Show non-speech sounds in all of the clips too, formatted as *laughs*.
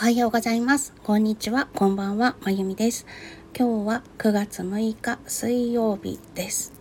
はようございます。こんにちは。こんばんは。まゆみです。今日は9月6日水曜日です。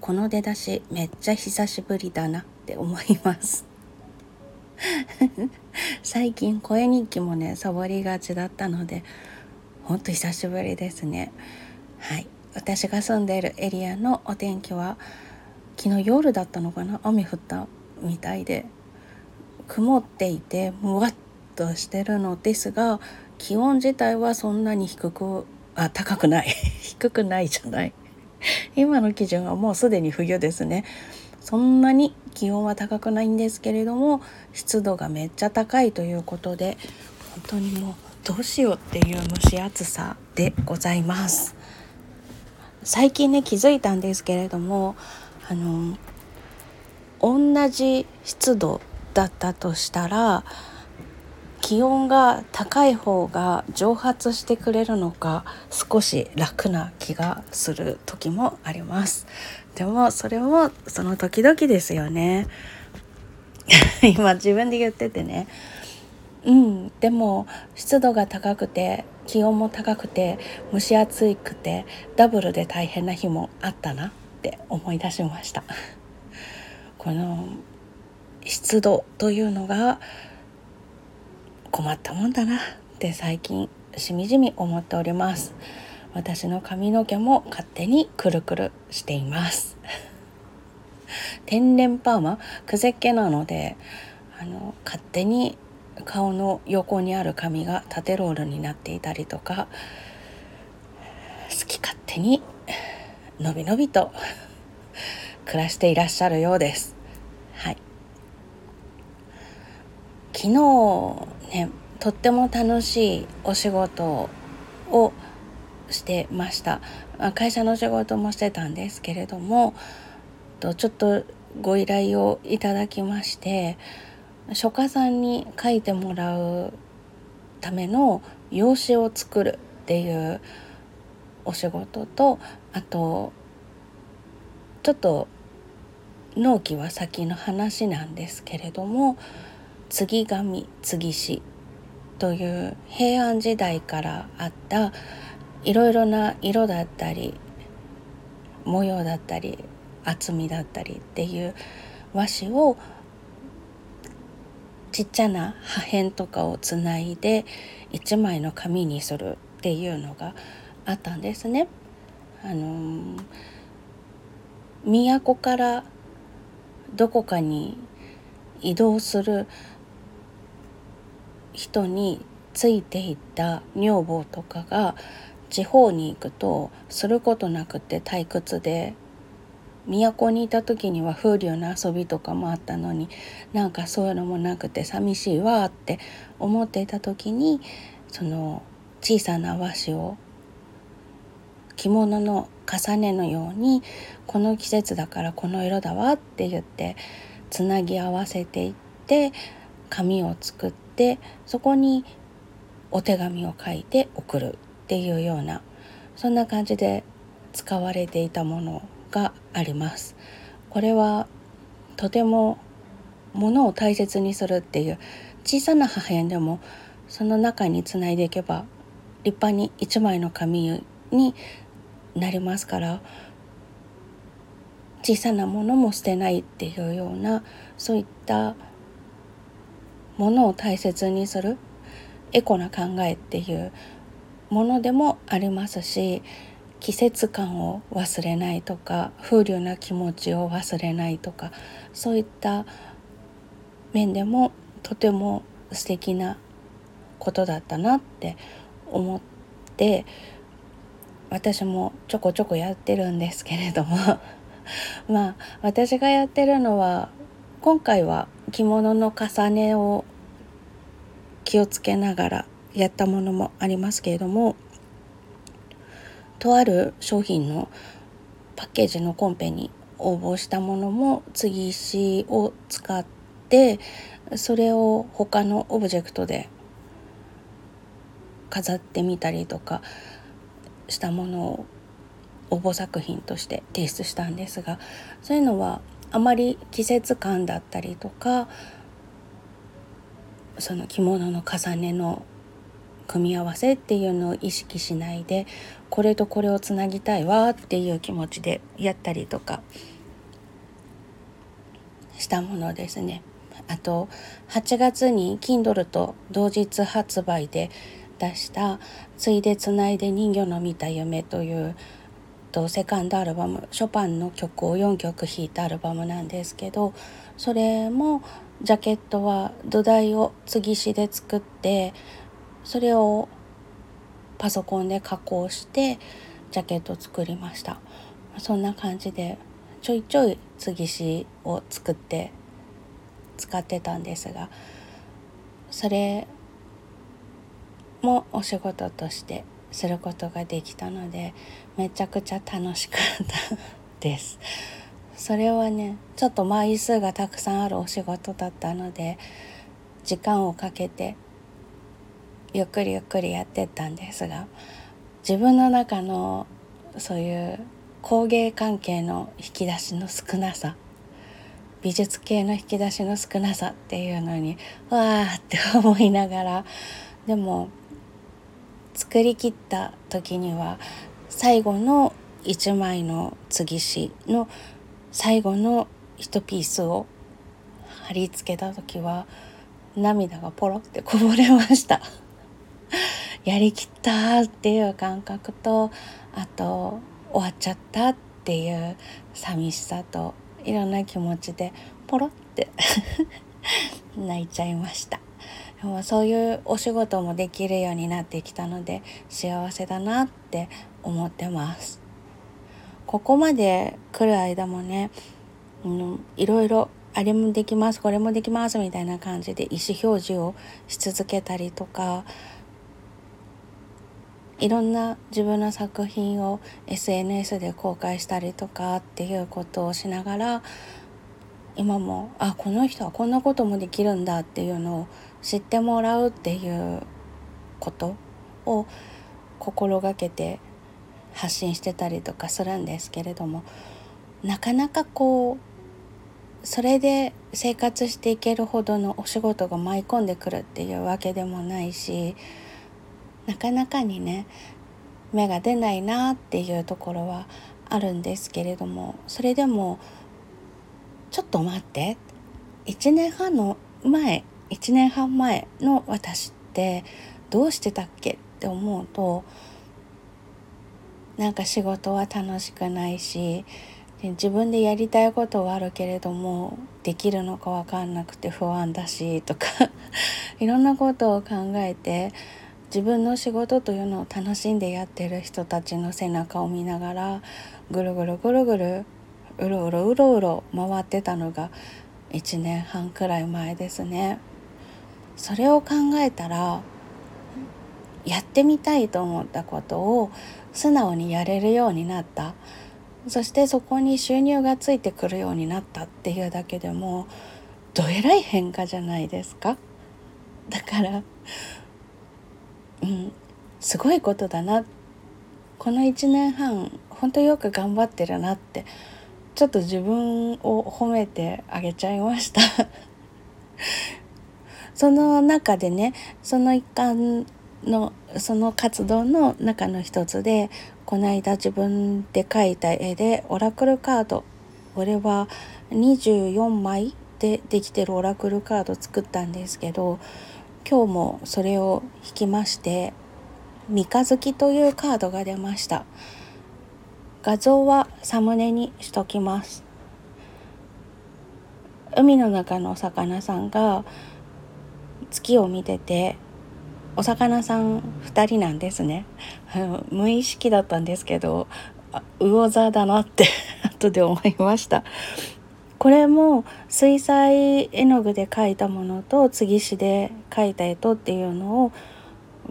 この出だしめっちゃ久しぶりだなって思います。*laughs* 最近声日記もね、サボりがちだったので、ほんと久しぶりですね。はい。私が住んでいるエリアのお天気は昨日夜だったのかな？雨降ったみたいで曇っていてむわっとしてるのですが気温自体はそんなに低くあ高くない。*laughs* 低くないじゃない。*laughs* 今の基準はもうすでに冬ですね。そんなに気温は高くないんですけれども湿度がめっちゃ高いということで本当にもうどうしようっていう蒸し暑さでございます。最近ね気づいたんですけれどもあの同じ湿度だったとしたら気温が高い方が蒸発してくれるのか少し楽な気がする時もあります。でもそれもその時々ですよね。*laughs* 今自分で言っててね。うんでも湿度が高くて気温も高くて蒸し暑くてダブルで大変な日もあったなって思い出しました。この湿度というのが困ったもんだなって最近しみじみ思っております。私の髪の毛も勝手にくるくるしています。*laughs* 天然パーマ？くぜっ気なのであの勝手に顔の横にある髪が縦ロールになっていたりとか好き勝手にのびのびと *laughs* 暮らしていらっしゃるようです。はい、昨日ねとっても楽しいお仕事をしてました。会社の仕事もしてたんですけれどもちょっとご依頼をいただきまして書家さんに書いてもらうための用紙を作るっていうお仕事とあとちょっと納期は先の話なんですけれども継ぎ紙継ぎ師という平安時代からあったいろいろな色だったり模様だったり厚みだったりっていう和紙をちっちゃな破片とかをつないで一枚の紙にするっていうのがあったんですね。あの都からどこかに移動する人についていった女房とかが地方に行くとすることなくて退屈で都にいた時には風流な遊びとかもあったのになんかそういうのもなくて寂しいわって思っていた時にその小さな和紙を着物の重ねのようにこの季節だからこの色だわって言ってつなぎ合わせていって紙を作ってそこにお手紙を書いて送るっていうようなそんな感じで使われていたものがあります。これはとても物を大切にするっていう小さな破片でもその中につないでいけば立派に一枚の紙になりますから小さなものも捨てないっていうようなそういったものを大切にするエコな考えっていうものでもありますし季節感を忘れないとか風流な気持ちを忘れないとかそういった面でもとても素敵なことだったなって思って私もちょこちょこやってるんですけれども。*laughs* まあ私がやってるのは今回は着物の重ねを気をつけながらやったものもありますけれどもとある商品のパッケージのコンペに応募したものも継ぎ石を使ってそれを他のオブジェクトで飾ってみたりとかしたものを応募作品として提出したんですがそういうのはあまり季節感だったりとかその着物の重ねの組み合わせっていうのを意識しないでこれとこれをつなぎたいわっていう気持ちでやったりとかしたものですね。あと8月に Kindle と同日発売で出した「ついでつないで人魚の見た夢」というとセカンドアルバムショパンの曲を4曲弾いたアルバムなんですけどそれもジャケットは土台を継ぎ師で作ってそれをパソコンで加工してジャケットを作りました。そんな感じでちょいちょい継ぎ師を作って使ってたんですがそれもお仕事としてすることができたのでめちゃくちゃ楽しかった *laughs* です。それはねちょっと枚数がたくさんあるお仕事だったので時間をかけてゆっくりゆっくりやってったんですが自分の中のそういう工芸関係の引き出しの少なさ美術系の引き出しの少なさっていうのにわーって思いながらでも作りきった時には最後の1枚の継ぎ師の最後の1ピースを貼り付けた時は涙がポロってこぼれました。*laughs* やりきったっていう感覚とあと終わっちゃったっていう寂しさといろんな気持ちでポロって *laughs* 泣いちゃいました。そういうお仕事もできるようになってきたので幸せだなって思ってます。ここまで来る間もね、うん、いろいろあれもできますこれもできますみたいな感じで意思表示をし続けたりとかいろんな自分の作品を SNS で公開したりとかっていうことをしながら今もあこの人はこんなこともできるんだっていうのを知ってもらうっていうことを心がけて発信してたりとかするんですけれどもなかなかこうそれで生活していけるほどのお仕事が舞い込んでくるっていうわけでもないしなかなかにね芽が出ないなっていうところはあるんですけれどもそれでもちょっと待って。1年半の前1年半前の私ってどうしてたっけって思うとなんか仕事は楽しくないし自分でやりたいことはあるけれどもできるのか分かんなくて不安だしとか *laughs* いろんなことを考えて自分の仕事というのを楽しんでやってる人たちの背中を見ながらぐるぐるぐるぐるうろうろうろうろ回ってたのが1年半くらい前ですね。それを考えたらやってみたいと思ったことを素直にやれるようになった。そしてそこに収入がついてくるようになったっていうだけでもどえらい変化じゃないですか。だからうんすごいことだな。この1年半本当よく頑張ってるなってちょっと自分を褒めてあげちゃいました。その中でねその一環のその活動の中の一つでこの間自分で描いた絵でオラクルカードこれは24枚でできてるオラクルカード作ったんですけど今日もそれを引きまして三日月というカードが出ました。画像はサムネにしときます。海の中のお魚さんが月を見ててお魚さん2人なんですね。*laughs* 無意識だったんですけど魚座だなって *laughs* 後で思いました。これも水彩絵の具で描いたものと継ぎ師で描いた絵とっていうのを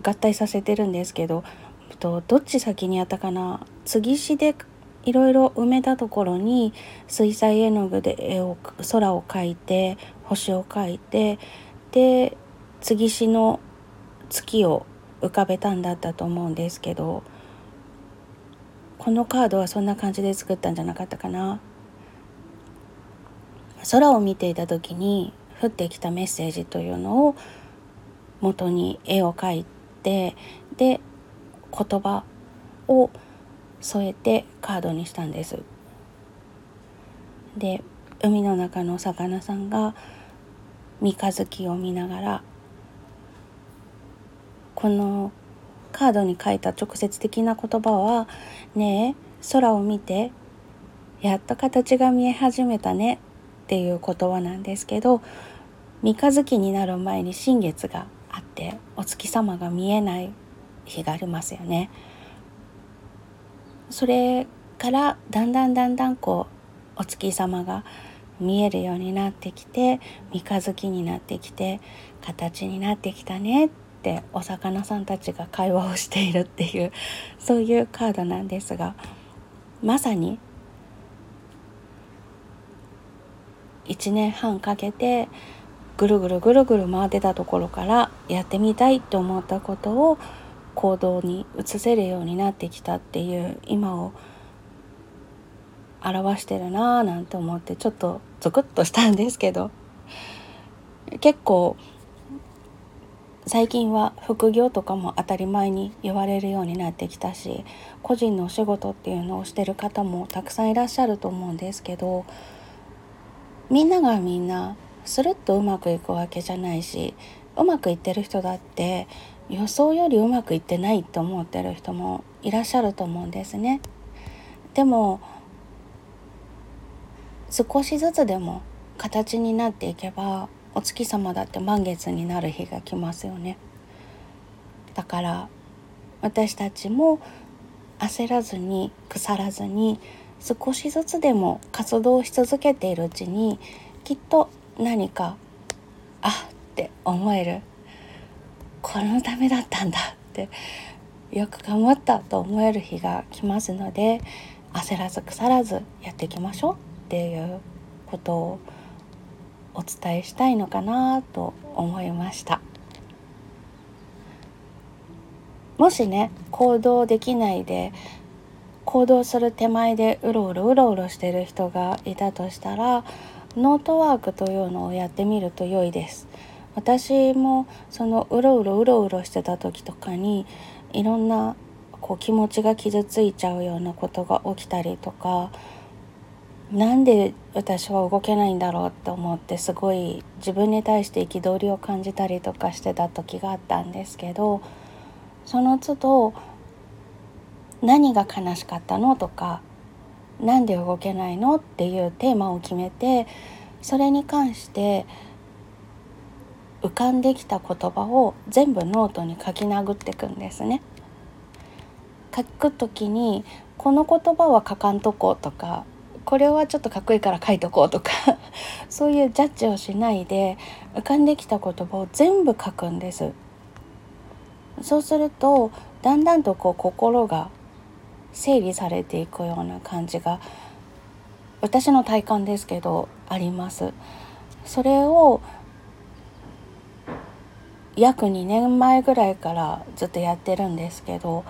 合体させてるんですけどどっち先にやったかな。継ぎ師でいろいろ埋めたところに水彩絵の具で絵を空を描いて星を描いてで継ぎ師の月を浮かべたんだったと思うんですけどこのカードはそんな感じで作ったんじゃなかったかな。空を見ていた時に降ってきたメッセージというのを元に絵を描いてで言葉を添えてカードにしたんです。で海の中のお魚さんが三日月を見ながらこのカードに書いた直接的な言葉は「ねえ空を見てやっと形が見え始めたね」っていう言葉なんですけど三日月になる前に新月があってお月様が見えない日がありますよね。それからだんだんだんだんこうお月様が見えるようになってきて三日月になってきて形になってきたねってお魚さんたちが会話をしているっていうそういうカードなんですがまさに1年半かけてぐるぐるぐるぐる回ってたところからやってみたいと思ったことを行動に移せるようになってきたっていう今を表してるなぁなんて思ってちょっとゾクッとしたんですけど結構最近は副業とかも当たり前に言われるようになってきたし個人のお仕事っていうのをしてる方もたくさんいらっしゃると思うんですけどみんながみんなスルッとうまくいくわけじゃないしうまくいってる人だって予想よりうまくいってないと思ってる人もいらっしゃると思うんですね。でも少しずつでも形になっていけばお月様だって満月になる日が来ますよね。だから私たちも焦らずに腐らずに少しずつでも活動し続けているうちにきっと何かあって思えるこのためだったんだってよく頑張ったと思える日が来ますので焦らず腐らずやっていきましょうっていうことをお伝えしたいのかなと思いました。もしね行動できないで行動する手前でうろうろうろうろしてる人がいたとしたらノートワークというのをやってみると良いです。私もそのうろうろうろうろしてた時とかにいろんなこう気持ちが傷ついちゃうようなことが起きたりとかなんで私は動けないんだろうって思ってすごい自分に対して憤りを感じたりとかしてた時があったんですけどその都度何が悲しかったのとかなんで動けないのっていうテーマを決めてそれに関して浮かんできた言葉を全部ノートに書き殴っていくんですね。書く時にこの言葉は書かんとこうとかこれはちょっとかっこいいから書いとこうとか *laughs* そういうジャッジをしないで浮かんできた言葉を全部書くんです。そうするとだんだんとこう心が整理されていくような感じが私の体感ですけどあります。それを約2年前ぐらいからずっとやってるんですけど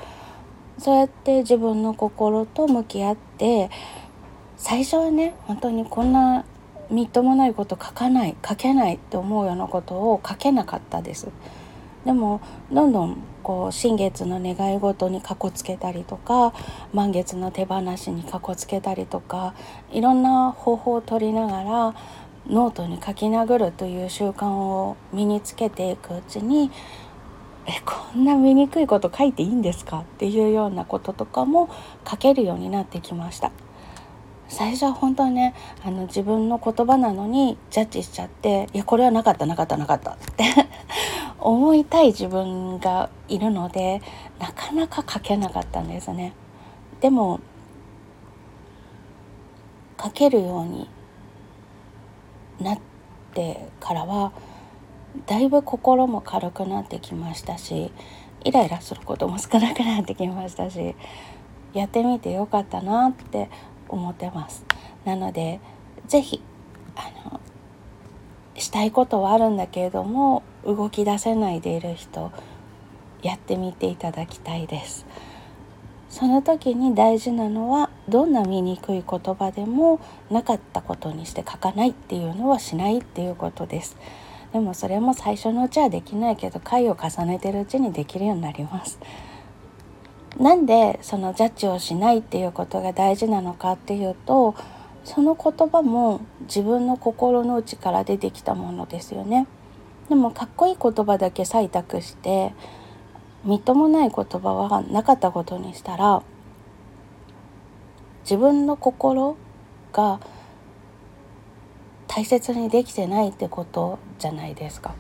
そうやって自分の心と向き合って最初はね本当にこんなみっともないこと書かない書けないって思うようなことを書けなかったですでもどんどんこう新月の願い事にかこつけたりとか満月の手放しにかこつけたりとかいろんな方法を取りながらノートに書き殴るという習慣を身につけていくうちにえこんな醜いこと書いていいんですか？っていうようなこととかも書けるようになってきました。最初は本当にねあの自分の言葉なのにジャッジしちゃっていやこれはなかったなかったなかったって *laughs* 思いたい自分がいるのでなかなか書けなかったんですね。でも書けるようになってからはだいぶ心も軽くなってきましたしイライラすることも少なくなってきましたしやってみてよかったなって思ってます。なので是非あのしたいことはあるんだけれども動き出せないでいる人やってみていただきたいです。その時に大事なのはどんな醜い言葉でもなかったことにして書かないっていうのはしないっていうことです。でもそれも最初のうちはできないけど回を重ねてるうちにできるようになります。なんでそのジャッジをしないっていうことが大事なのかっていうとその言葉も自分の心の内から出てきたものですよねでもかっこいい言葉だけ採択してみっともない言葉はなかったことにしたら自分の心が大切にできてないってことじゃないですか。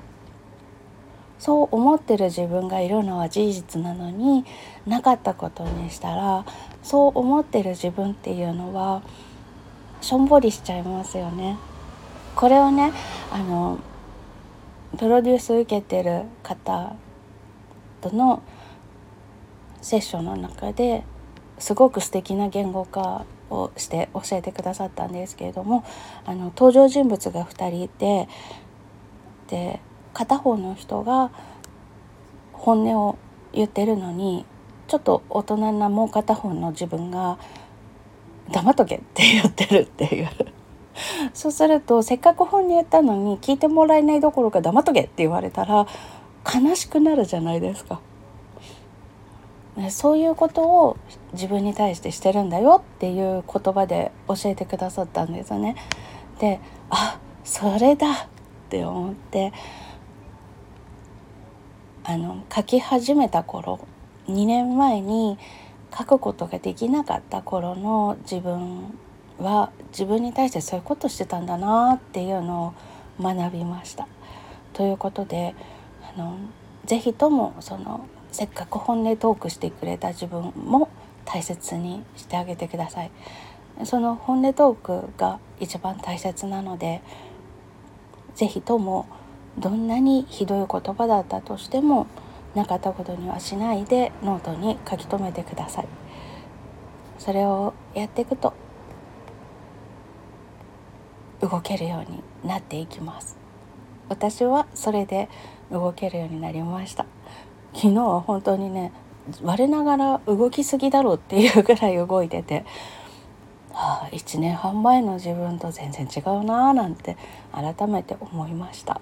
そう思ってる自分がいるのは事実なのになかったことにしたらそう思ってる自分っていうのはしょんぼりしちゃいますよね。これをねあのプロデュース受けてる方とのセッションの中ですごく素敵な言語化をして教えてくださったんですけれどもあの登場人物が2人いてで片方の人が本音を言ってるのにちょっと大人なもう片方の自分が「黙っとけ」って言ってるっていう *laughs* そうするとせっかく本音言ったのに聞いてもらえないどころか黙っとけって言われたら悲しくなるじゃないですか。そういうことを自分に対してしてるんだよっていう言葉で教えてくださったんですよね。であそれだって思ってあの書き始めた頃2年前に書くことができなかった頃の自分は自分に対してそういうことしてたんだなっていうのを学びました。ということであのぜひともそのせっかく本音トークしてくれた自分も大切にしてあげてくださいその本音トークが一番大切なので是非ともどんなにひどい言葉だったとしてもなかったことにはしないでノートに書き留めてください。それをやっていくと動けるようになっていきます。私はそれで動けるようになりました。昨日は本当にね我ながら動きすぎだろうっていうぐらい動いてて、はあ、1年半前の自分と全然違うなーなんて改めて思いました。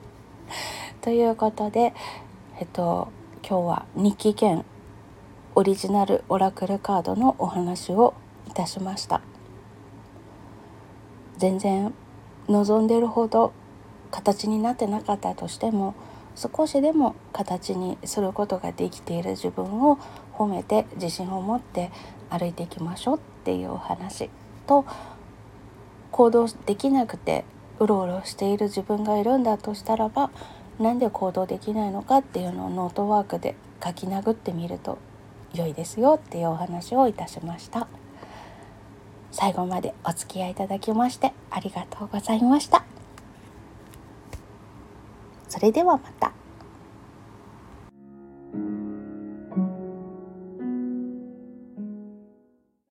*laughs* ということで、えっと、今日は日記兼オリジナルオラクルカードのお話をいたしました。全然望んでるほど形になってなかったとしても少しでも形にすることができている自分を褒めて自信を持って歩いていきましょうっていうお話と行動できなくてうろうろしている自分がいるんだとしたらばなんで行動できないのかっていうのをノートワークで書き殴ってみると良いですよっていうお話をいたしました最後までお付き合いいただきましてありがとうございました。それではまた。